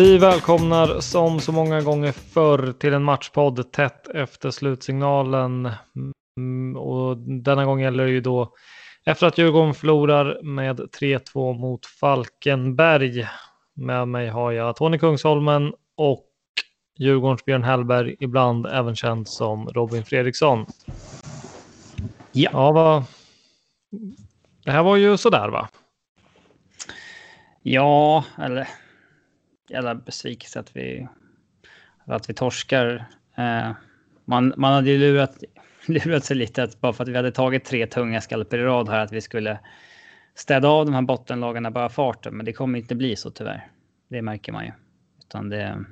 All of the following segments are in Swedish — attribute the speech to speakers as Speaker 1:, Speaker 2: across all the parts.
Speaker 1: Vi välkomnar som så många gånger förr till en matchpodd tätt efter slutsignalen. Mm, och denna gång gäller det ju då efter att Djurgården förlorar med 3-2 mot Falkenberg. Med mig har jag Tony Kungsholmen och Djurgårdens Björn Hellberg, ibland även känd som Robin Fredriksson.
Speaker 2: Ja.
Speaker 1: ja vad... Det här var ju sådär va?
Speaker 2: Ja, eller jävla besvikelse att vi, att vi torskar. Eh, man, man hade ju lurat, lurat sig lite att bara för att vi hade tagit tre tunga skalper i rad här att vi skulle städa av de här bottenlagarna bara farten. Men det kommer inte bli så tyvärr. Det märker man ju. Utan det,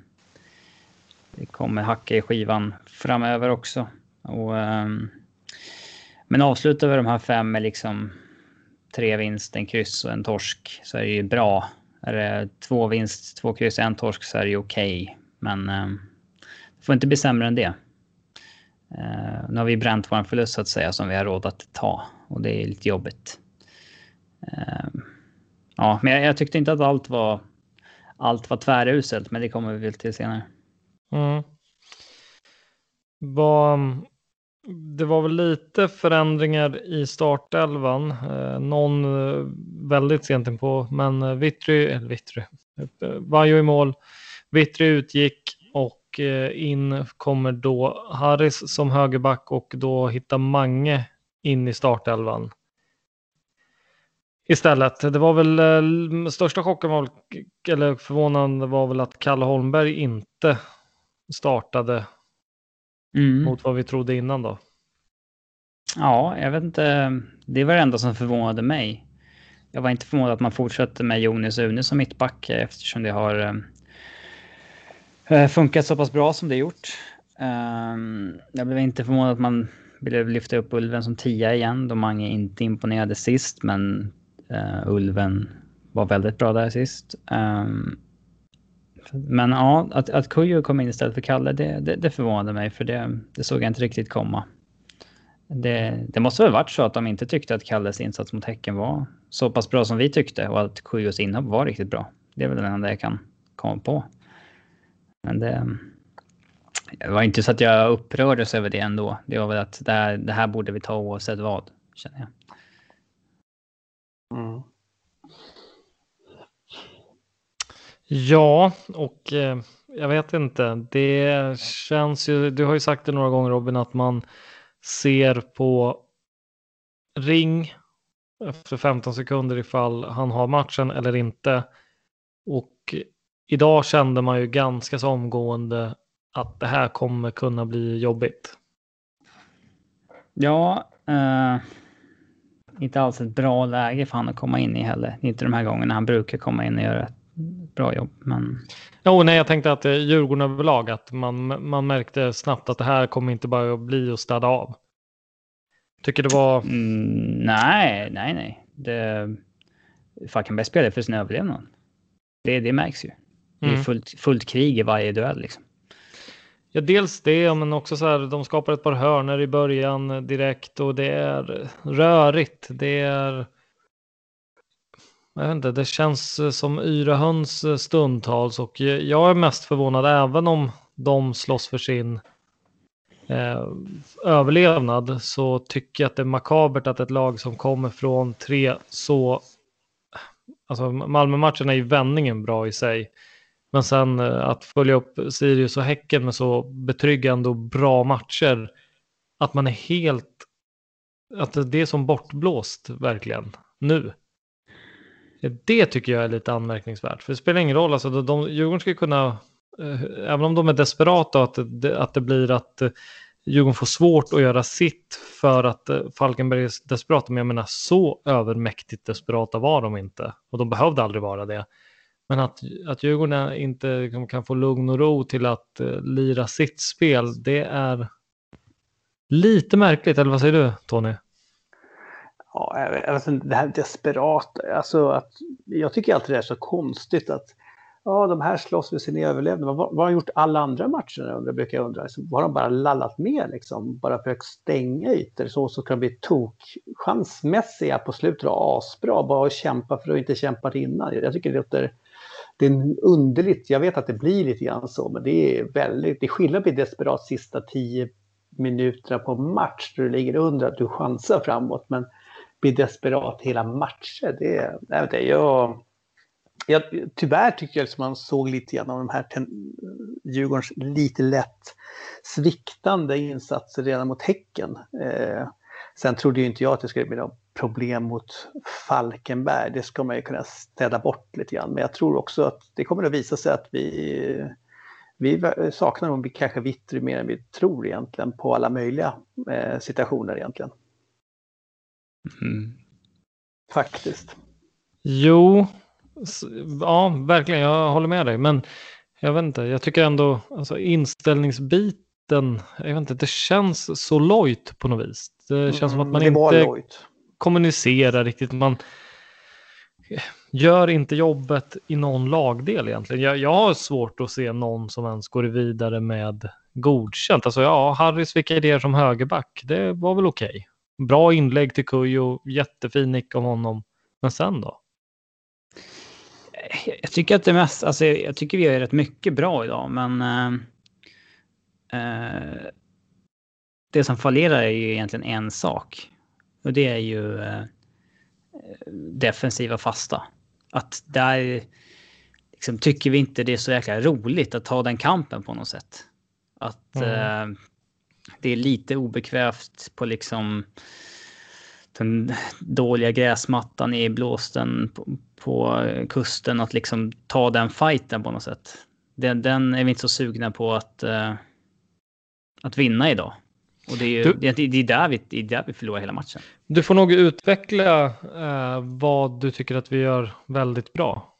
Speaker 2: det kommer hacka i skivan framöver också. Och, ehm, men avslutar vi de här fem med liksom tre vinst, en kryss och en torsk så är det ju bra. Är det två vinst, två kryss, en torsk så är det ju okej. Okay. Men eh, det får inte bli sämre än det. Eh, nu har vi bränt vår förlust så att säga som vi har råd att ta och det är lite jobbigt. Eh, ja, men jag, jag, tyckte inte att allt var allt var tväruselt, men det kommer vi väl till senare.
Speaker 1: Mm. Vad, det var väl lite förändringar i startelvan. Eh, någon eh, väldigt sent in på, men eh, Vittry, eller Vittry, Vajo eh, i mål. Vittry utgick och eh, in kommer då Harris som högerback och då hittar Mange in i startelvan. Istället, det var väl eh, största chocken var, eller förvånande var väl att Kalle Holmberg inte startade mm. mot vad vi trodde innan då.
Speaker 2: Ja, jag vet inte. Det var det enda som förvånade mig. Jag var inte förvånad att man fortsätter med Jonis Une som mittback eftersom det har äh, funkat så pass bra som det gjort. Um, jag blev inte förvånad att man ville lyfta upp Ulven som tia igen då Mange inte imponerade sist men Ulven var väldigt bra där sist. Um, men ja, att, att Kujo kom in istället för Kalle, det, det, det förvånade mig för det, det såg jag inte riktigt komma. Det, det, måste väl varit så att de inte tyckte att Kalles insats mot Häcken var så pass bra som vi tyckte och att Kujos inhopp var riktigt bra. Det är väl det enda jag kan komma på. Men det, det var inte så att jag upprördes över det ändå. Det var väl att det här, det här borde vi ta oavsett vad, känner jag. Mm.
Speaker 1: Ja, och eh, jag vet inte. Det känns ju, du har ju sagt det några gånger Robin, att man ser på Ring efter 15 sekunder ifall han har matchen eller inte. Och idag kände man ju ganska så omgående att det här kommer kunna bli jobbigt.
Speaker 2: Ja, eh, inte alls ett bra läge för han att komma in i heller. Inte de här gångerna han brukar komma in och göra ett bra jobb. Men...
Speaker 1: Jo, nej, jag tänkte att Djurgården överlag, att man, man märkte snabbt att det här kommer inte bara att bli att städa av. Tycker det var...
Speaker 2: Mm, nej, nej, nej. Det... Falkenberg spelar för sin överlevnad. Det, det märks ju. Det är mm. fullt, fullt krig i varje duell liksom.
Speaker 1: Ja, dels det, men också så här, de skapar ett par hörner i början direkt och det är rörigt. Det är... Jag vet inte, det känns eh, som yra höns eh, stundtals och eh, jag är mest förvånad även om de slåss för sin eh, överlevnad så tycker jag att det är makabert att ett lag som kommer från tre så... Alltså Malmö-matchen är ju vändningen bra i sig. Men sen eh, att följa upp Sirius och Häcken med så betryggande och bra matcher. Att man är helt... Att det är som bortblåst verkligen nu. Det tycker jag är lite anmärkningsvärt. För det spelar ingen roll, alltså de, Djurgården ska kunna, eh, även om de är desperata, att det, att det blir att eh, Djurgården får svårt att göra sitt för att eh, Falkenberg är desperata. Men jag menar så övermäktigt desperata var de inte. Och de behövde aldrig vara det. Men att, att Djurgården inte liksom, kan få lugn och ro till att lira sitt spel, det är lite märkligt. Eller vad säger du, Tony?
Speaker 3: Ja, eh, alltså, det här desperata, alltså att jag tycker alltid det är så konstigt att ja, de här slåss för sin överlevnad. Vad, vad har de gjort alla andra matcher? Det brukar jag undra. Så har de bara lallat med liksom? Bara försökt stänga ytor så, så kan de bli tokchansmässiga på slutet och asbra. Bara att kämpa för att inte kämpat innan. Jag tycker det låter det är underligt, jag vet att det blir lite grann så, men det är väldigt, det är skillnad på desperat sista tio minuterna på match där du ligger under att du chansar framåt, men bli desperat hela matcher, det, jag vet inte, jag, jag, tyvärr tycker jag att man såg lite grann av de här ten, Djurgårdens lite lätt sviktande insatser redan mot Häcken. Eh, sen trodde ju inte jag att det skulle bli något problem mot Falkenberg. Det ska man ju kunna städa bort lite grann. Men jag tror också att det kommer att visa sig att vi, vi saknar nog kanske Vittry mer än vi tror egentligen på alla möjliga eh, situationer egentligen. Mm. Faktiskt.
Speaker 1: Jo, ja, verkligen. Jag håller med dig. Men jag vet inte, jag tycker ändå alltså inställningsbiten, jag vet inte, det känns så lojt på något vis. Det känns mm, som att man inte lojt. kommunicerar riktigt. Man gör inte jobbet i någon lagdel egentligen. Jag, jag har svårt att se någon som ens går vidare med godkänt. Alltså ja, Harris fick idéer som högerback. Det var väl okej. Bra inlägg till Kujo, jättefin nick av honom. Men sen då?
Speaker 2: Jag tycker att det mest, alltså jag tycker vi gör rätt mycket bra idag, men eh, eh, det som fallerar är ju egentligen en sak. Och det är ju eh, defensiva fasta. Att där liksom, tycker vi inte det är så jäkla roligt att ta den kampen på något sätt. Att mm. eh, det är lite obekvämt på liksom den dåliga gräsmattan i blåsten på, på kusten att liksom ta den fighten på något sätt. Den, den är vi inte så sugna på att, uh, att vinna idag. Och det är, ju, du, det, det, är där vi, det är där vi förlorar hela matchen.
Speaker 1: Du får nog utveckla uh, vad du tycker att vi gör väldigt bra.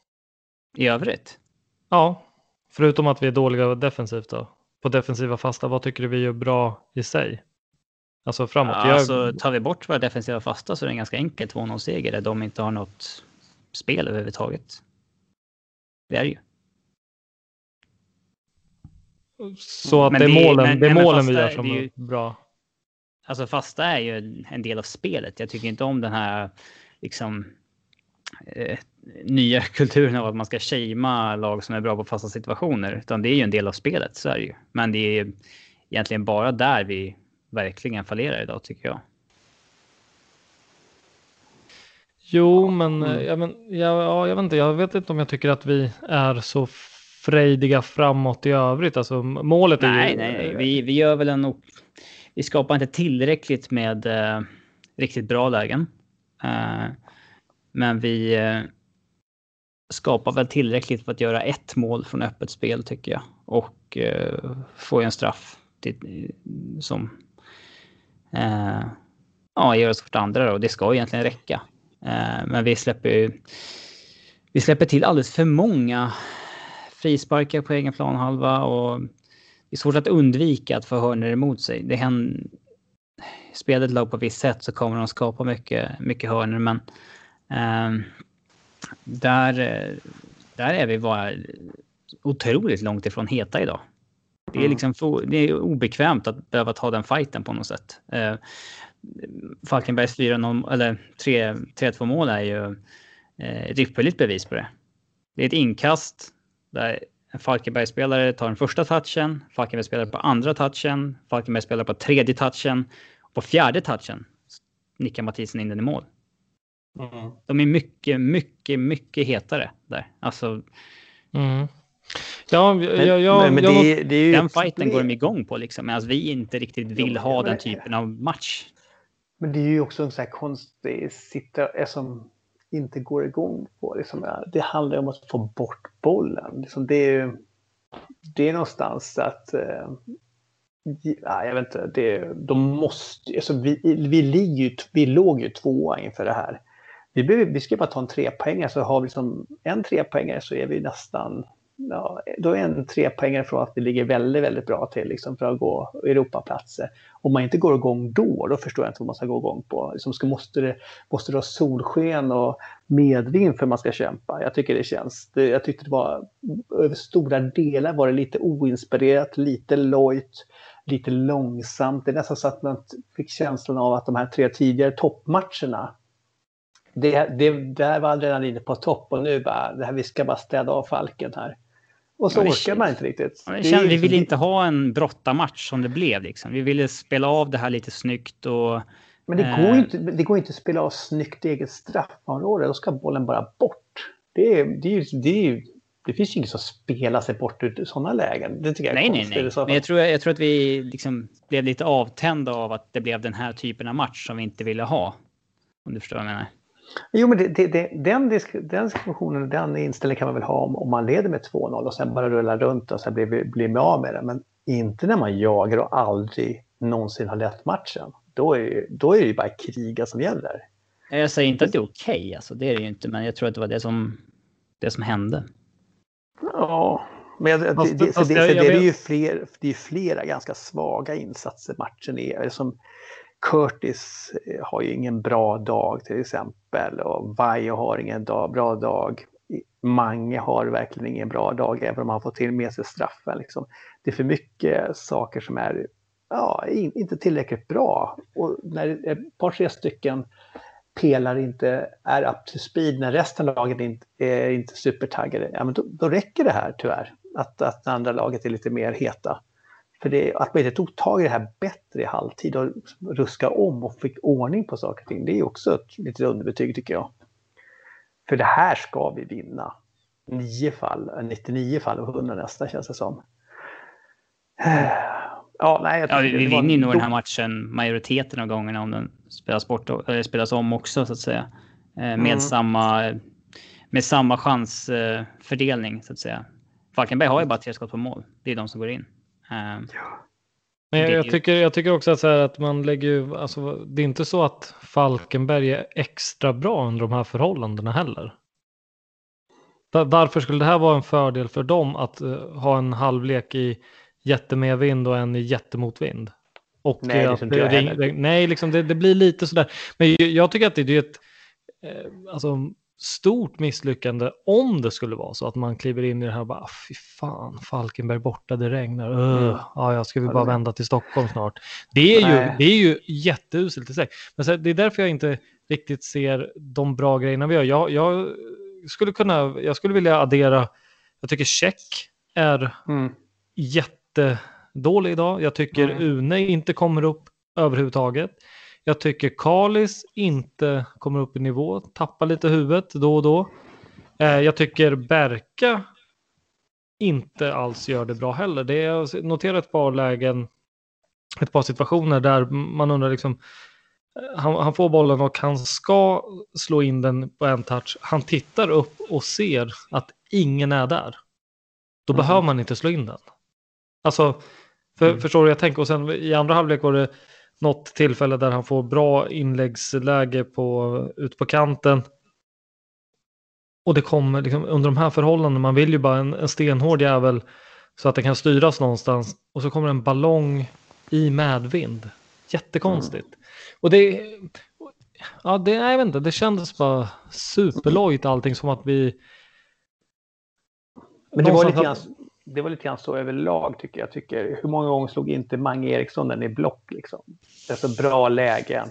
Speaker 2: I övrigt?
Speaker 1: Ja, förutom att vi är dåliga defensivt då. På defensiva fasta, vad tycker du vi gör bra i sig? Alltså framåt. Ja,
Speaker 2: jag... alltså, tar vi bort våra defensiva fasta så är det en ganska enkel 2-0-seger där de inte har något spel överhuvudtaget. Det är det ju.
Speaker 1: Så att men det är målen, men, det är målen vi gör som är ju, bra.
Speaker 2: Alltså fasta är ju en del av spelet. Jag tycker inte om den här liksom nya kulturen av att man ska shamea lag som är bra på fasta situationer. Utan det är ju en del av spelet, så är det ju. Men det är egentligen bara där vi verkligen fallerar idag tycker jag.
Speaker 1: Jo, men, mm. ja, men ja, jag, vet inte, jag vet inte om jag tycker att vi är så frejdiga framåt i övrigt. Alltså målet
Speaker 2: nej,
Speaker 1: är ju...
Speaker 2: Nej, nej, vi, vi gör väl en... Vi skapar inte tillräckligt med eh, riktigt bra lägen. Eh, men vi eh, skapar väl tillräckligt för att göra ett mål från öppet spel tycker jag. Och eh, få en straff till, som eh, ja, ger oss vårt andra och det ska egentligen räcka. Eh, men vi släpper ju... vi släpper till alldeles för många frisparkar på egen planhalva och det är svårt att undvika att få hörnor emot sig. Det händer, spelet lag på visst sätt så kommer de skapa mycket, mycket hörnor men där, där är vi bara otroligt långt ifrån heta idag. Det är
Speaker 3: Mm.
Speaker 2: liksom det är obekvämt att behöva ta den fighten på något sätt. Eh, Falkenbergs 4-0 eller 3-2 mål är ju eh, ypperligt bevis på det. Det är ett inkast där en Falkenbergsspelare tar den första touchen, Falkenbergsspelare på andra touchen, Falkenbergsspelare på tredje touchen. Och på fjärde touchen nickar Mathisen in den i mål.
Speaker 3: Mm.
Speaker 2: De är mycket, mycket, mycket hetare där. Alltså,
Speaker 1: Mm. Ja,
Speaker 3: Men,
Speaker 1: jag, jag,
Speaker 3: men, men
Speaker 1: jag,
Speaker 3: det, är- det är ju
Speaker 2: den fighten går de
Speaker 3: problem.
Speaker 2: igång på liksom. Medan vi inte riktigt vill
Speaker 3: Jo,
Speaker 2: ha
Speaker 3: men-
Speaker 2: den typen av match.
Speaker 3: Men det är ju också en sån här konstig sitta, som inte går igång på. Liksom, ja, det handlar ju om att få bort bollen. Liksom, det, är, ju- det är någonstans att... Eh, ja, jag vet inte. Det, de måste, alltså, vi, vi, ligger ju, vi låg ju tvåa inför det här. Vi, behöver, vi ska bara ta en trepoängare så har vi liksom en trepoängare så är vi nästan... Ja, då är en trepoängare från att vi ligger väldigt, väldigt bra till liksom, för att gå Europaplatser om man inte går igång då, då förstår jag inte vad man ska gå igång på. Liksom ska, måste, det, måste det ha solsken och medvind för att man ska kämpa? Jag tycker det känns. Det, jag tyckte det var över stora delar var det lite oinspirerat, lite lojt, lite långsamt. Det är nästan så att man fick känslan av att de här tre tidigare toppmatcherna det, det, där var adrenalinet på topp och nu bara, det här, vi ska bara städa av Falken här. Och så
Speaker 2: Ja,
Speaker 3: orkar man inte riktigt.
Speaker 2: Ja,
Speaker 3: ju
Speaker 2: vi ville inte ha en brottamatch som det blev. Liksom. Vi ville spela av det här lite snyggt och
Speaker 3: Men det går
Speaker 2: Eh.
Speaker 3: inte, det går inte att spela av snyggt i eget straffområde. Då ska bollen bara bort. Det, är, det, är, det, är, det finns ju inget som spelar sig bort ur sådana lägen. Det tycker jag är
Speaker 2: Nej, nej,
Speaker 3: konstigt.
Speaker 2: nej.
Speaker 3: fall.
Speaker 2: Men jag tror, jag tror att vi liksom blev lite avtända av att det blev den här typen av match som vi inte ville ha. Om du förstår vad jag menar.
Speaker 3: Jo, men det, det, det, den, disk- den situationen, den inställningen kan man väl ha om, om man leder med 2-0 och sen bara rullar runt och sen blir, blir med av med det. Men inte när man jagar och aldrig någonsin har lett matchen. Då är, då är det ju bara kriga som gäller.
Speaker 2: Jag säger inte att det är okej, alltså, det är det ju inte. Men jag tror att det var det som, det som hände.
Speaker 3: Ja, men jag,
Speaker 1: Fast-
Speaker 3: det, det,
Speaker 1: fast
Speaker 3: det,
Speaker 1: jag- jag
Speaker 3: det är ju fler, det är flera ganska svaga insatser matchen är. Som Curtis eh, har ju ingen bra dag till exempel och Vajo har ingen dag, bra dag. Mange har verkligen ingen bra dag även om han får till med sig straffen. Liksom. Det är för mycket saker som är ja, in, inte tillräckligt bra. Och när ett par, tre stycken pelare inte är up to speed när resten av laget inte är inte supertaggade, ja, men då, då räcker det här tyvärr. Att, att det andra laget är lite mer heta. För det, att man inte tog tag i det här bättre i halvtid och ruska om och fick ordning på saker och ting, det är också ett litet underbetyg tycker jag. För det här ska vi vinna. 9 fall, 99 fall av 100 nästan känns det som. Ja, nej,
Speaker 2: Ja, vi, vinner ju nog den här matchen majoriteten av gångerna om den spelas, bort, och- eller spelas om också så att säga. Eh, Med,
Speaker 3: Mm.
Speaker 2: samma, med samma chansfördelning så att säga. Falkenberg har ju bara tre skott på mål. Det är de som går in. Eh,
Speaker 1: Men
Speaker 2: Det
Speaker 1: jag, jag, tycker, jag tycker också att, så här att man lägger ju, alltså, det är inte så att Falkenberg är extra bra under de här förhållandena heller. Va- Varför skulle det här vara en fördel för dem att eh, ha en halvlek i jättemedvind och en i jättemotvind? Och
Speaker 3: Nej, det
Speaker 1: det, det, nej, liksom det, det blir lite sådär. Men jag, jag tycker att det, det är ett eh, alltså, stort misslyckande om det skulle vara så att man kliver in i det här och bara, "Ah, fy fan, Falkenberg borta, det regnar. Öh,
Speaker 3: Mm.
Speaker 1: ja, jag ska vi bara vända till Stockholm snart. Det är, ju, det är ju jätteuselt i sig. Men så, det är därför jag inte riktigt ser de bra grejerna vi gör. Jag, jag, skulle, kunna, jag skulle vilja addera, jag tycker Check är
Speaker 3: Mm.
Speaker 1: jättedålig idag. Jag tycker
Speaker 3: Mm.
Speaker 1: Une inte kommer upp överhuvudtaget. Jag tycker Kalis inte kommer upp i nivå, tappar lite huvudet då och då. Eh, jag tycker Berka inte alls gör det bra heller. Det är, noterar ett par lägen, ett par situationer där man undrar liksom, han, han, får bollen och han ska slå in den på en touch. Han tittar upp och ser att ingen är där. Då mm. behöver man inte slå in den. Alltså, för, mm. förstår du jag tänker? Och sen i andra halvlek var det något tillfälle där han får bra inläggsläge på, ut på kanten. Och det kommer liksom, under de här förhållandena, man vill ju bara en, en stenhård jävel så att det kan styras någonstans. Och så kommer en ballong i medvind. Jättekonstigt. Mm. Och det, ja, det, jag vet inte, det kändes bara superlojt allting som att vi...
Speaker 3: Men det var, lite grann, det var lite grann så överlag tycker jag. Tycker, hur många gånger slog inte Mange Eriksson den i block liksom? Det är så bra lägen.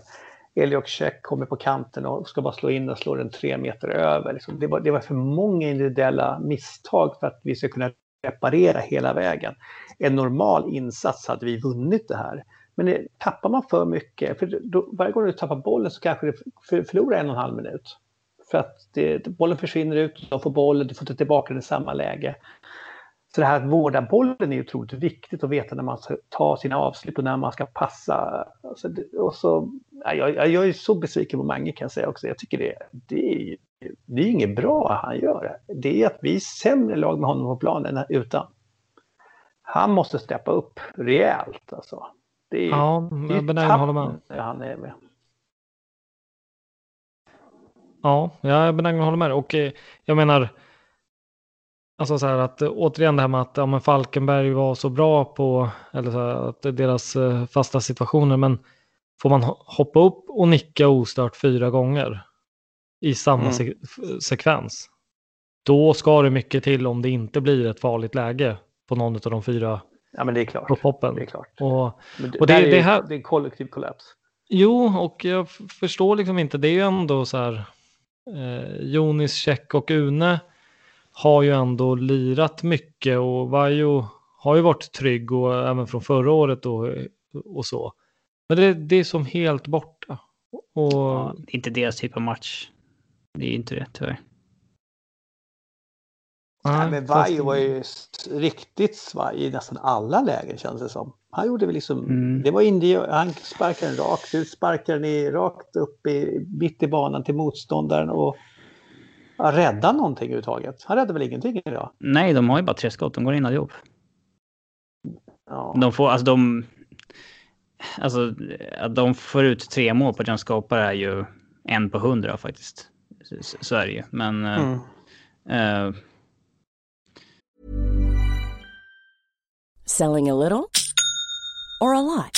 Speaker 3: Eliok Check kommer på kanten och ska bara slå in och slå den tre meter över. Liksom. Det, var, det var för många individuella misstag för att vi ska kunna reparera hela vägen. En normal insats hade vi vunnit det här. Men det, tappar man för mycket, för då, varje gång du tappar bollen så kanske du förlorar en och en halv minut. För att det, bollen försvinner ut, de får bollen, du får inte tillbaka den i samma läge. Så det här att vårda bollen är otroligt viktigt att veta när man ska ta sina avslut och när man ska passa. Alltså, och så, jag, jag är så besviken på Mange kan jag säga också. Jag tycker det, det, är, det är inget bra han gör. Det är att vi är sämre lag med honom på planen än utan. Han måste steppa upp rejält alltså. Det är,
Speaker 1: ja, jag är benägen hålla med.
Speaker 3: Han är med.
Speaker 1: Ja, jag är benägen att hålla med. Och eh, jag menar, alltså så här att eh, återigen det här med att ja, Falkenberg var så bra på, eller så här, att deras eh, fasta situationer, men får man hoppa upp och nicka ostört fyra gånger i samma mm. se sekvens, då ska det mycket till om det inte blir ett farligt läge på någon av de fyra
Speaker 3: Ja, men det är klart.
Speaker 1: På
Speaker 3: Det är klart.
Speaker 1: Och,
Speaker 3: det, och det, är, det, här... det är en kollektiv kollaps.
Speaker 1: Jo, och jag förstår liksom inte. Det är ju ändå så här. Eh, Jonis, Check och Une har ju ändå lirat mycket och Vajo har ju varit trygg och även från förra året och, och så. Men det, det är som helt borta. Och... Ja,
Speaker 2: det är inte deras typ av match. Det är inte det tyvärr.
Speaker 3: Nej, men Vajo var ju riktigt svaj i nästan alla lägen känns det som. Han gjorde väl liksom, mm. det var indie, han sparkade den rakt ut, sparkade den rakt upp i, mitt i banan till motståndaren och rädda någonting överhuvudtaget. Han räddade väl ingenting idag?
Speaker 2: Nej, de har ju bara tre skott, de går in allihop. Ja. De får, alltså de, alltså att de får ut tre mål på den skapare är ju en på hundra faktiskt. Så, så är det ju, men mm. uh,
Speaker 4: Selling a little or a lot?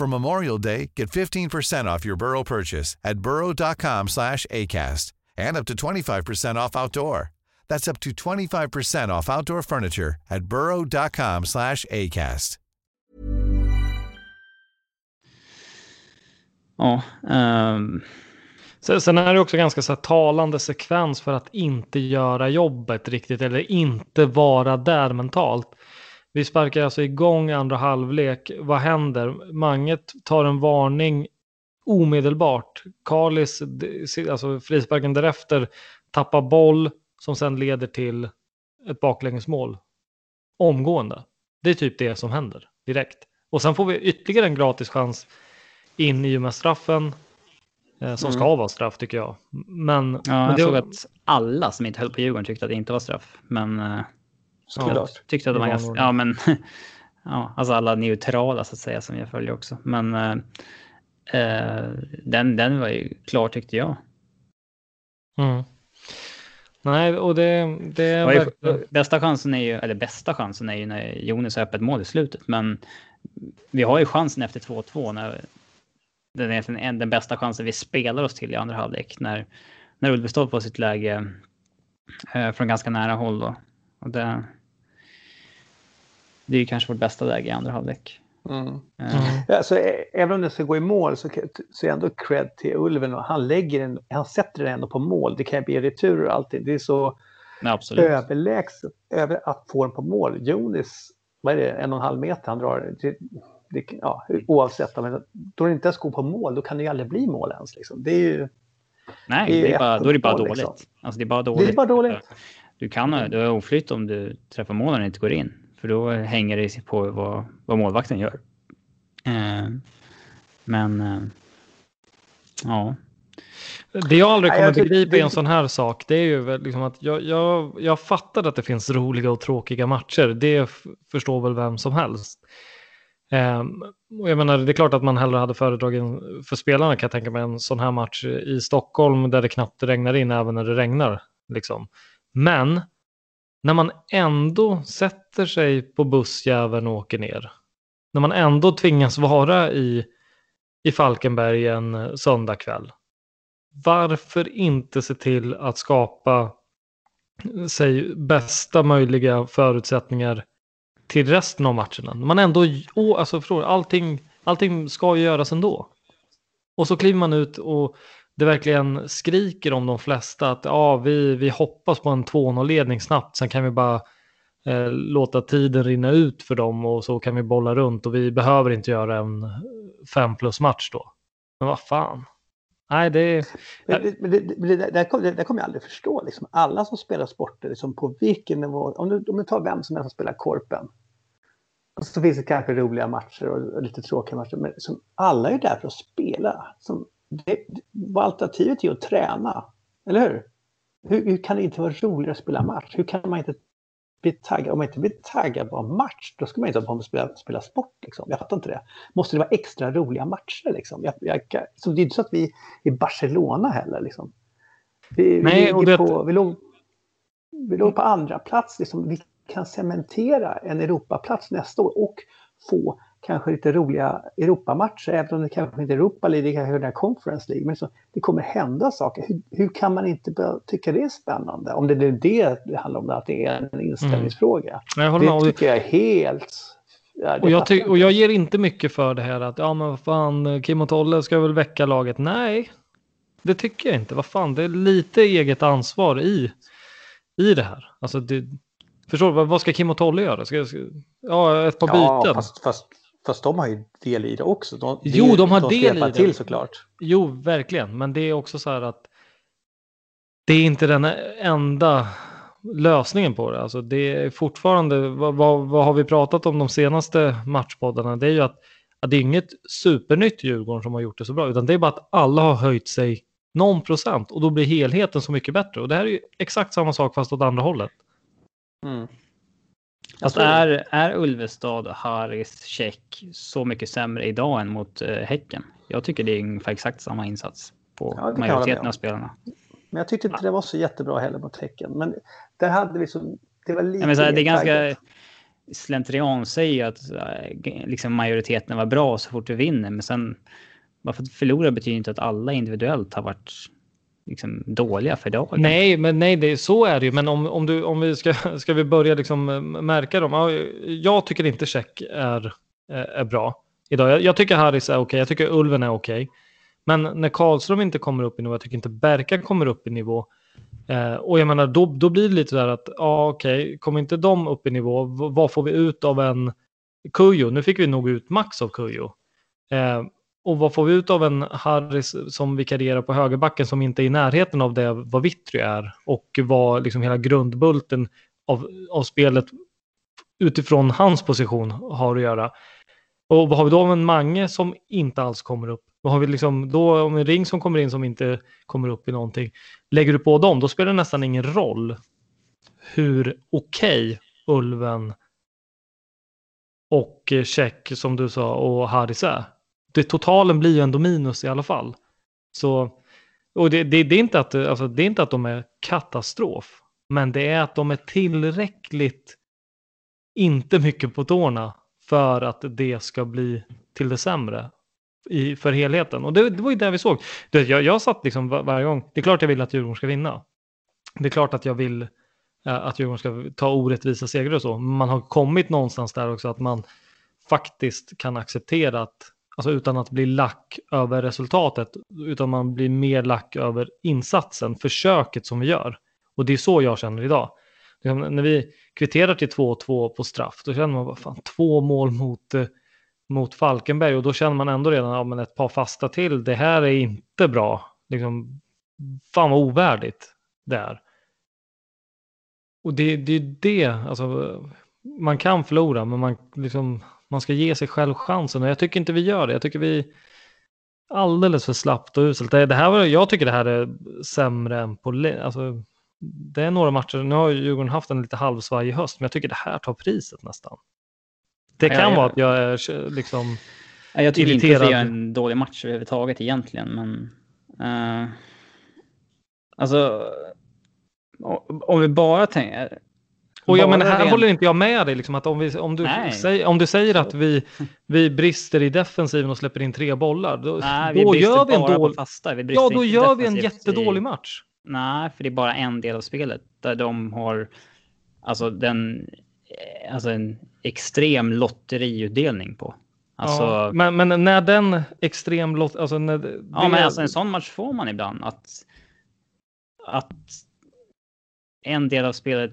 Speaker 5: For Memorial Day, get 15% off your Burrow purchase at burrow.com slash ACAST and up to 25% off outdoor. That's up to 25% off outdoor furniture at burrow.com slash ACAST.
Speaker 1: Ja, um... Sen, sen är det också ganska så talande sekvens för att inte göra jobbet riktigt eller inte vara där mentalt. Vi sparkar alltså igång andra halvlek. Vad händer? Manget tar en varning omedelbart. Karlis, alltså frisparken därefter, tappa boll som sen leder till ett baklängesmål omgående. Det är typ det som händer direkt. Och sen får vi ytterligare en gratis chans in i och med straffen. Eh, som mm. ska vara straff tycker jag. Men,
Speaker 2: ja, men jag det... såg att alla som inte höll på Djurgården tyckte att det inte var straff. Men eh, ja, tyckte att det var ganska... Ja, men ja, alltså alla neutrala så att säga som jag följer också. Men eh, eh, den, den var ju klar tyckte jag.
Speaker 1: Mm. Nej, och det... det är
Speaker 2: verkligen... Bästa chansen är ju, eller bästa chansen är ju när Jonas har öppet mål i slutet. Men vi har ju chansen efter 2-2 när den är den bästa chansen vi spelar oss till i andra halvlek. När, när Ulvestad får sitt läge eh, från ganska nära håll då. Och det, det är ju kanske vårt bästa läge i andra halvlek.
Speaker 3: Mm. Mm. Alltså, även om det ska gå i mål så, så är ändå cred till Ulven och han lägger den, han sätter den ändå på mål. Det kan bli retur och allting. Det är så
Speaker 2: Nej,
Speaker 3: överlägset över att få den på mål. Jonis, vad är det, en och en halv meter han drar. Det, det, ja, oavsett, men då det inte ens går på mål, då kan det ju aldrig bli mål ens. Liksom. Det är ju...
Speaker 2: Nej, det är, det är bara, då är det bara dåligt. Liksom. Alltså, det är bara dåligt.
Speaker 3: Det är bara dåligt.
Speaker 2: Du kan du har oflytt om du träffar mål och inte går in. För då hänger det på vad, vad målvakten gör. Eh, men eh, ja.
Speaker 1: Det jag aldrig kommer begripa i en sån här sak, det är ju liksom att jag, jag, jag fattar att det finns roliga och tråkiga matcher. Det förstår väl vem som helst. Um, och jag menar, det är klart att man hellre hade föredragit för spelarna kan jag tänka mig en sån här match i Stockholm där det knappt regnar in även när det regnar. Liksom. Men när man ändå sätter sig på bussjäveln och åker ner, när man ändå tvingas vara i, i Falkenberg en eh, söndagkväll, varför inte se till att skapa eh, sig bästa möjliga förutsättningar till resten av matcherna? Man ändå, oh, alltså allting, allting ska ju göras ändå. Och så kliver man ut och det verkligen skriker om de flesta att ja, vi, vi hoppas på en 2-0-ledning snabbt, sen kan vi bara eh, låta tiden rinna ut för dem och så kan vi bolla runt och vi behöver inte göra en 5 plus match då. Men vad fan. Nej, det...
Speaker 3: Men det, men det, det, det, kommer, jag aldrig förstå. Liksom. Alla som spelar sporter, liksom, på vilken nivå, om du, om du tar vem som helst som spelar korpen, och så finns det kanske roliga matcher och, och lite tråkiga matcher, men som, alla är där för att spela. Som, det, vad alternativet är att träna. Eller hur? hur? Hur kan det inte vara roligare att spela match? Hur kan man inte bli taggad? Om man inte blir taggad på en match, då ska man inte hålla på att spela, spela sport. Liksom. Jag fattar inte det. Måste det vara extra roliga matcher? Liksom? Jag, jag, så det är inte så att vi är i Barcelona heller. Liksom. Vi, Nej, vi, det... på, vi, låg, vi låg på andra plats. Liksom. Vi kan cementera en Europaplats nästa år och få kanske lite roliga Europamatcher, även om det kanske inte är Europa League, det kanske är Conference League. Men så, det kommer hända saker. Hur, hur kan man inte tycka det är spännande? Om det är det det handlar om, att det är en inställningsfråga. Mm. det tycker jag är helt...
Speaker 1: Ja, och, jag ty- och jag ger inte mycket för det här att ja men vad fan, Kim och Tolle ska väl väcka laget. Nej, det tycker jag inte. Vad fan, det är lite eget ansvar i, i det här. Alltså det, Förstår du? Vad ska Kim och Tolle göra? Ska, ska, ja, ett par ja, byten.
Speaker 3: Fast, fast, Fast de har ju del i det också. De,
Speaker 1: jo, de har de del i det.
Speaker 3: till såklart.
Speaker 1: Jo, verkligen. Men det är också så här att det är inte den enda lösningen på det. Alltså det är fortfarande, vad, vad, vad har vi pratat om de senaste matchpoddarna? Det är ju att, att det är inget supernytt Djurgården som har gjort det så bra, utan det är bara att alla har höjt sig någon procent och då blir helheten så mycket bättre. Och det här är ju exakt samma sak fast åt andra hållet.
Speaker 2: Mm. Alltså är, är Ulvestad, Haris, Check så mycket sämre idag än mot eh, Häcken? Jag tycker det är ungefär exakt samma insats på ja, majoriteten av spelarna.
Speaker 3: Men jag tyckte inte ja. det var så jättebra heller mot Häcken. Men där hade vi så... Det var lite...
Speaker 2: Ja, här, det är ganska slentrian säger att eh, liksom, majoriteten var bra så fort vi vinner. Men sen, bara för att förlora betyder inte att alla individuellt har varit liksom dåliga för dagen.
Speaker 1: Nej, men nej, det, så är det ju. Men om, om, du, om vi ska, ska vi börja liksom eh, märka dem. Ja, jag tycker inte Check är, eh, är bra idag. Jag, jag tycker Harris är okej. Okay. Jag tycker Ulven är okej. Okay. Men när Karlström inte kommer upp i nivå, jag tycker inte Berka kommer upp i nivå. Eh, och jag menar, då, då blir det lite där att, ja okej, okay, kommer inte de upp i nivå, vad får vi ut av en Kujo? Nu fick vi nog ut max av Kujo. Eh, och vad får vi ut av en Harris som vikarierar på högerbacken som inte är i närheten av det vad Vittry är och vad liksom hela grundbulten av, av spelet utifrån hans position har att göra. Och vad har vi då av en Mange som inte alls kommer upp? Vad har vi liksom då om en ring som kommer in som inte kommer upp i någonting? Lägger du på dem, då spelar det nästan ingen roll hur okej okay Ulven och Check som du sa och Haris är. Det, totalen blir ju ändå minus i alla fall. Så, och det, det, det, är inte att, alltså, det är inte att de är katastrof, men det är att de är tillräckligt inte mycket på tårna för att det ska bli till det sämre i, för helheten. Och det, det var ju det vi såg. Det, jag, jag satt liksom var, varje gång, det är klart jag vill att Djurgården ska vinna. Det är klart att jag vill äh, att Djurgården ska ta orättvisa segrar och så. Men man har kommit någonstans där också att man faktiskt kan acceptera att, alltså utan att bli lack över resultatet, utan man blir mer lack över insatsen, försöket som vi gör. Och det är så jag känner idag. Liksom, när vi kvitterar till 2-2 på straff, då känner man vad fan, två mål mot, eh, mot Falkenberg och då känner man ändå redan, ja men ett par fasta till, det här är inte bra. Liksom, fan vad ovärdigt det är. Och det är det, alltså, man kan förlora, men man, liksom, man ska ge sig själv chansen och jag tycker inte vi gör det. Jag tycker vi alldeles för slappt och uselt. Det, det här var, jag tycker det här är sämre än på, alltså, det är några matcher, nu har Djurgården haft en lite halvsvajig höst, men jag tycker det här tar priset nästan. Det kan ja, ja, vara att jag är liksom
Speaker 2: Jag tycker irriterad. inte att det är en dålig match överhuvudtaget egentligen, men... Uh, alltså... Om vi bara tänker...
Speaker 1: Och jag menar, här håller inte jag med dig, liksom, att om, vi, om, du, säg, om du säger att vi, vi brister i defensiven och släpper in tre bollar, då, Nej, då gör vi en dålig... Ja, då gör vi en jättedålig match.
Speaker 2: Nej, för det är bara en del av spelet där de har alltså den alltså en extrem lotteriutdelning på. Alltså,
Speaker 1: ja, men, men när den extrem lott, alltså när det,
Speaker 2: Ja, men alltså en sån match får man ibland att att en del av spelet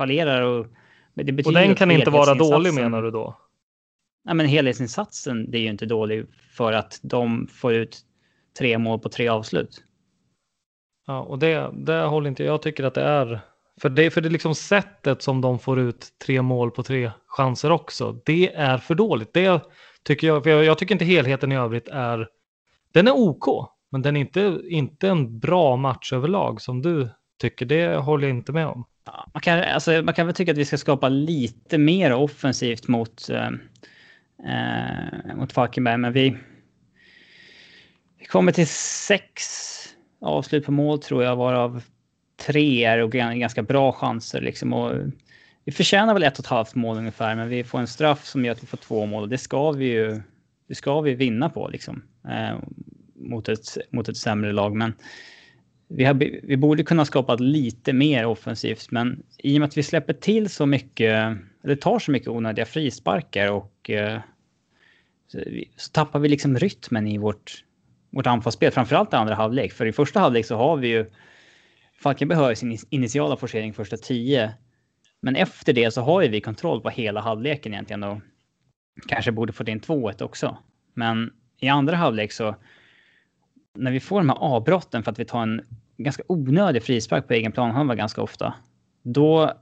Speaker 2: fallerar och
Speaker 1: det Och den kan inte vara dålig menar du då?
Speaker 2: Nej, men helhetsinsatsen det är ju inte dålig för att de får ut tre mål på tre avslut.
Speaker 1: Ja, och det, det håller inte jag tycker att det är. För det, för det är liksom sättet som de får ut tre mål på tre chanser också. Det är för dåligt. Det tycker jag, för jag, jag tycker inte helheten i övrigt är, den är OK, men den är inte, inte en bra match överlag som du tycker. Det håller jag inte med om.
Speaker 2: Man, kan, alltså, man kan väl tycka att vi ska skapa lite mer offensivt mot, eh, eh mot Falkenberg, men vi, vi kommer till sex avslut på mål tror jag, varav tre är och ganska bra chanser. Liksom. Och vi förtjänar väl ett och ett halvt mål ungefär, men vi får en straff som gör att vi får två mål. Och det ska vi ju det ska vi vinna på liksom, eh, mot, ett, mot ett sämre lag. Men vi, har, vi borde kunna skapa lite mer offensivt, men i och med att vi släpper till så mycket, eller tar så mycket onödiga frisparkar och eh, så, så tappar vi liksom rytmen i vårt, vårt anfallsspel, framförallt i andra halvlek. För i första halvlek så har vi ju Falkenberg har sin initiala forcering första tio. Men efter det så har ju vi kontroll på hela halvleken egentligen och kanske borde fått in 2-1 också. Men i andra halvlek så när vi får de här avbrotten för att vi tar en ganska onödig frispark på egen planhalva ganska ofta. Då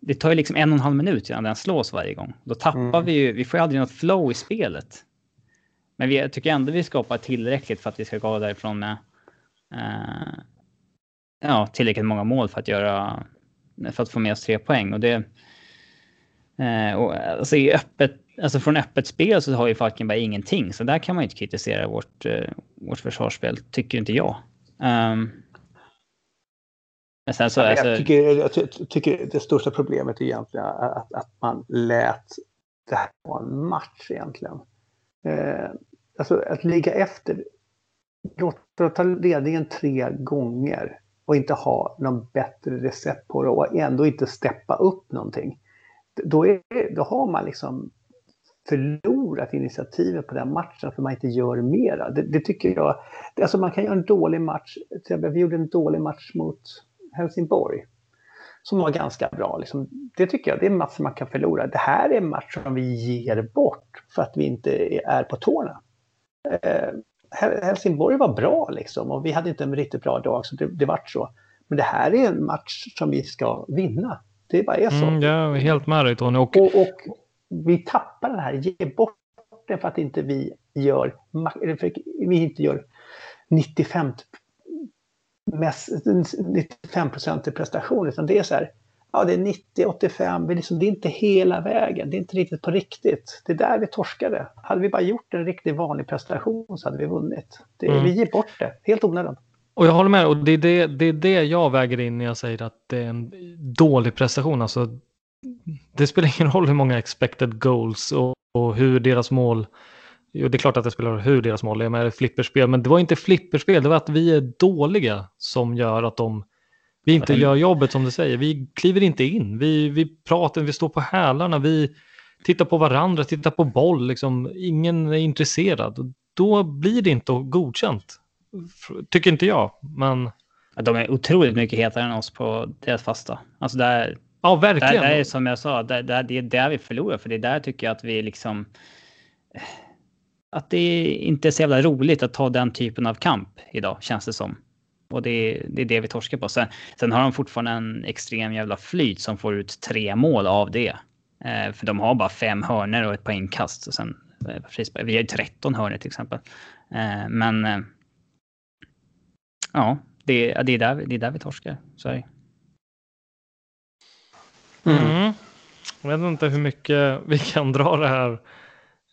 Speaker 2: det tar ju liksom en och en halv minut innan den slås varje gång. Då tappar mm. vi ju, vi får ju aldrig något flow i spelet. Men vi, tycker ändå vi skapar tillräckligt för att vi ska gå därifrån med eh, ja, tillräckligt många mål för att göra för att få med oss tre poäng. Och det, eh, och, alltså, i öppet, alltså från öppet spel så har ju Falkenberg ingenting, så där kan man ju inte kritisera vårt, eh, vårt försvarsspel, tycker inte jag. Um,
Speaker 3: men sen så, alltså... jag, tycker, jag tycker det största problemet är egentligen att, att man lät det här vara en match egentligen. Eh, alltså att ligga efter, låta ta ledningen tre gånger och inte ha någon bättre recept på det och ändå inte steppa upp någonting. Då, är, då har man liksom förlorat initiativet på den matchen för man inte gör mera. Det, det tycker jag. Alltså man kan göra en dålig match. Vi gjorde en dålig match mot Helsingborg. som var ganska bra. Liksom, det tycker jag, det är en match som man kan förlora. Det här är en match som vi ger bort för att vi inte är på tårna. Eh, Helsingborg var bra liksom och vi hade inte en riktigt bra dag så det, det vart så. Men det här är en match som vi ska vinna. Det bara är så.
Speaker 1: Mm, jag är helt med dig Tony.
Speaker 3: Och... Och, och vi tappar det här, ge bort det för att inte vi gör, vi inte gör 95 95 i prestation, utan det är så här, ja det är 90-85, men liksom, det är inte hela vägen, det är inte riktigt på riktigt. Det är där vi torskade. Hade vi bara gjort en riktigt vanlig prestation så hade vi vunnit. Det, mm. Vi ger bort det, helt onödan.
Speaker 1: Och jag håller med, och det är det, det är det jag väger in när jag säger att det är en dålig prestation. Alltså, det spelar ingen roll hur många expected goals och, och hur deras mål Jo, det är klart att det spelar hur deras mål är med flipperspel, men det var inte flipperspel, det var att vi är dåliga som gör att de vi inte gör jobbet som du säger. Vi kliver inte in, vi, vi pratar, vi står på hälarna, vi tittar på varandra, tittar på boll, liksom. ingen är intresserad. Då blir det inte godkänt, tycker inte jag. Men...
Speaker 2: De är otroligt mycket hetare än oss på deras fasta. Alltså där,
Speaker 1: ja, verkligen.
Speaker 2: Där är som jag sa, där, där, det är där vi förlorar, för det är där tycker jag att vi liksom att det inte är så jävla roligt att ta den typen av kamp idag, känns det som. Och det, det är det vi torskar på. Sen, sen, har de fortfarande en extrem jävla flyt som får ut tre mål av det. Eh, för de har bara fem hörner och ett par inkast. Och sen, eh, vi har ju 13 hörner till exempel. Eh, men eh, ja, det, det, är där, det är där vi torskar. Så är det.
Speaker 1: Mm. mm. Jag vet inte hur mycket vi kan dra det här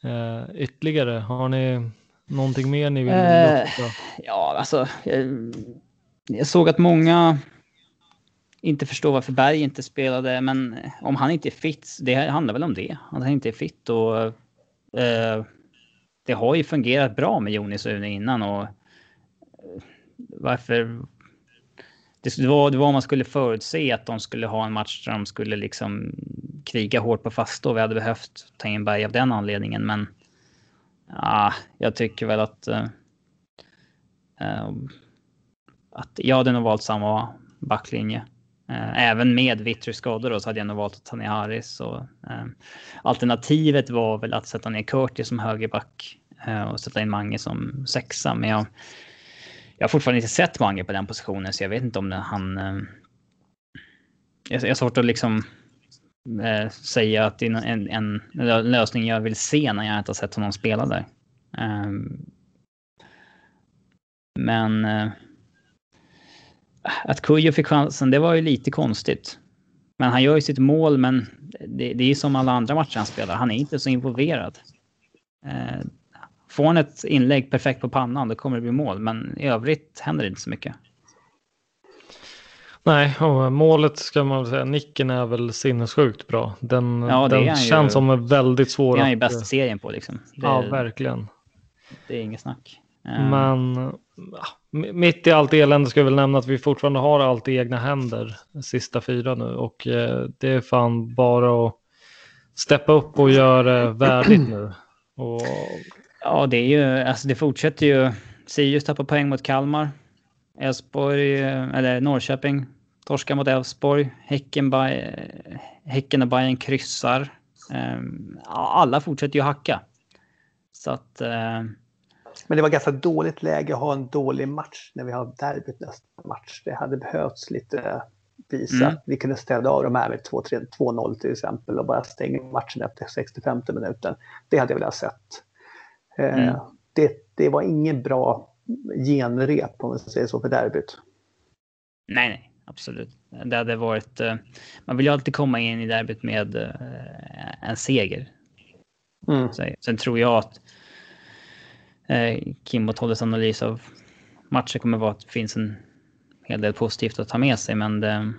Speaker 1: eh, ytterligare? Har ni någonting mer ni vill eh,
Speaker 2: Ja, alltså. Jag, jag, såg att många inte förstår varför Berg inte spelade, men om han inte är fit, det handlar väl om det. Att han inte är fit och eh, det har ju fungerat bra med Jonis och Une innan och eh, varför det var, det var om man skulle förutse att de skulle ha en match där de skulle liksom kriga hårt på fasta och vi hade behövt ta in Berg av den anledningen. Men ja, jag tycker väl att, uh, att jag hade nog valt samma backlinje. Eh, även med Vittry skador då, så hade jag nog valt att ta ner Harris. Och, ehm, alternativet var väl att sätta ner Curtis som högerback eh, och sätta in Mange som sexa. Men jag, jag har fortfarande inte sett Mange på den positionen så jag vet inte om den, han... Eh, jag, jag har svårt att liksom eh, säga att det är en, en, en, lösning jag vill se när jag inte har sett honom spela där. Eh, men... Eh, att Kujo fick chansen, det var ju lite konstigt. Men han gör ju sitt mål, men det, det är som alla andra matcher han spelar. Han är inte så involverad. Eh, Eh, Får han ett inlägg perfekt på pannan då kommer det bli mål. Men i övrigt händer det inte så mycket.
Speaker 1: Nej, och målet ska man väl säga, nicken är väl sinnessjukt bra. Den, ja, den känns ju, som väldigt svår.
Speaker 2: Det är han ju bäst i serien på liksom.
Speaker 1: Det, ja, verkligen.
Speaker 2: Det är inget snack.
Speaker 1: Men ja, mitt i allt elände ska jag väl nämna att vi fortfarande har allt i egna händer sista fyra nu och eh, det är fan bara att steppa upp och göra värdigt nu. Och
Speaker 2: Ja, det är ju, alltså det fortsätter ju. Sirius tappar poäng mot Kalmar. Elfsborg, eller Norrköping torskar mot Elfsborg. Häcken, Häcken och Bayern kryssar. Ehm, alla fortsätter ju hacka. Så att... Eh,
Speaker 3: Men det var ganska dåligt läge att ha en dålig match när vi har derbyt nästa match. Det hade behövts lite visa mm. vi kunde städa av de här med 2-0 till exempel och bara stänga matchen efter 65 minuten. Det hade jag velat sett. Eh, mm. Det, det var ingen bra genrep om man säga så för derbyt.
Speaker 2: Nej, nej, absolut. Det hade varit. Eh, man vill ju alltid komma in i derbyt med eh, en seger. Mm. Sen tror jag att Kim och Tolles analys av matchen kommer vara att det finns en hel del positivt att ta med sig, men det,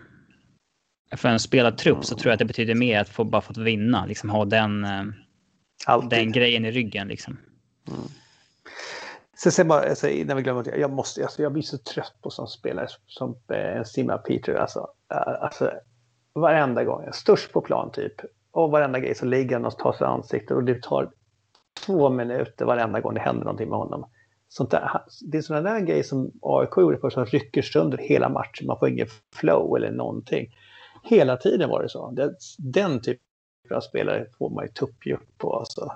Speaker 2: för en spelad trupp så tror jag att det betyder mer att få bara få vinna, liksom ha den, den grejen i ryggen liksom. Mm.
Speaker 3: Sen, sen bara, alltså, innan vi glömmer det, jag, måste, alltså, jag blir så trött på som spelare som eh, Sima Peter. Alltså, alltså, varenda gång, störst på plan typ. Och varenda grej så ligger han och tar sig ansiktet och det tar två minuter varenda gång det händer någonting med honom. Sånt där, det är sådana där grejer som AIK gjorde för som rycker sönder hela matchen. Man får ingen flow eller någonting. Hela tiden var det så. Den typen av spelare får man ju tuppjuck på. Alltså.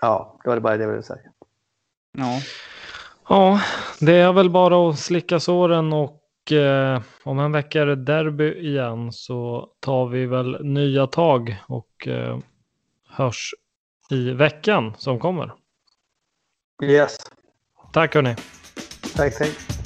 Speaker 3: Ja, det var det bara det jag ville säga.
Speaker 2: Ja.
Speaker 1: Ja, det är väl bara att slicka såren och eh, om en vecka är det derby igen så tar vi väl nya tag och eh, hörs i veckan som kommer.
Speaker 3: Yes.
Speaker 1: Tack hörni.
Speaker 3: Tack, tack.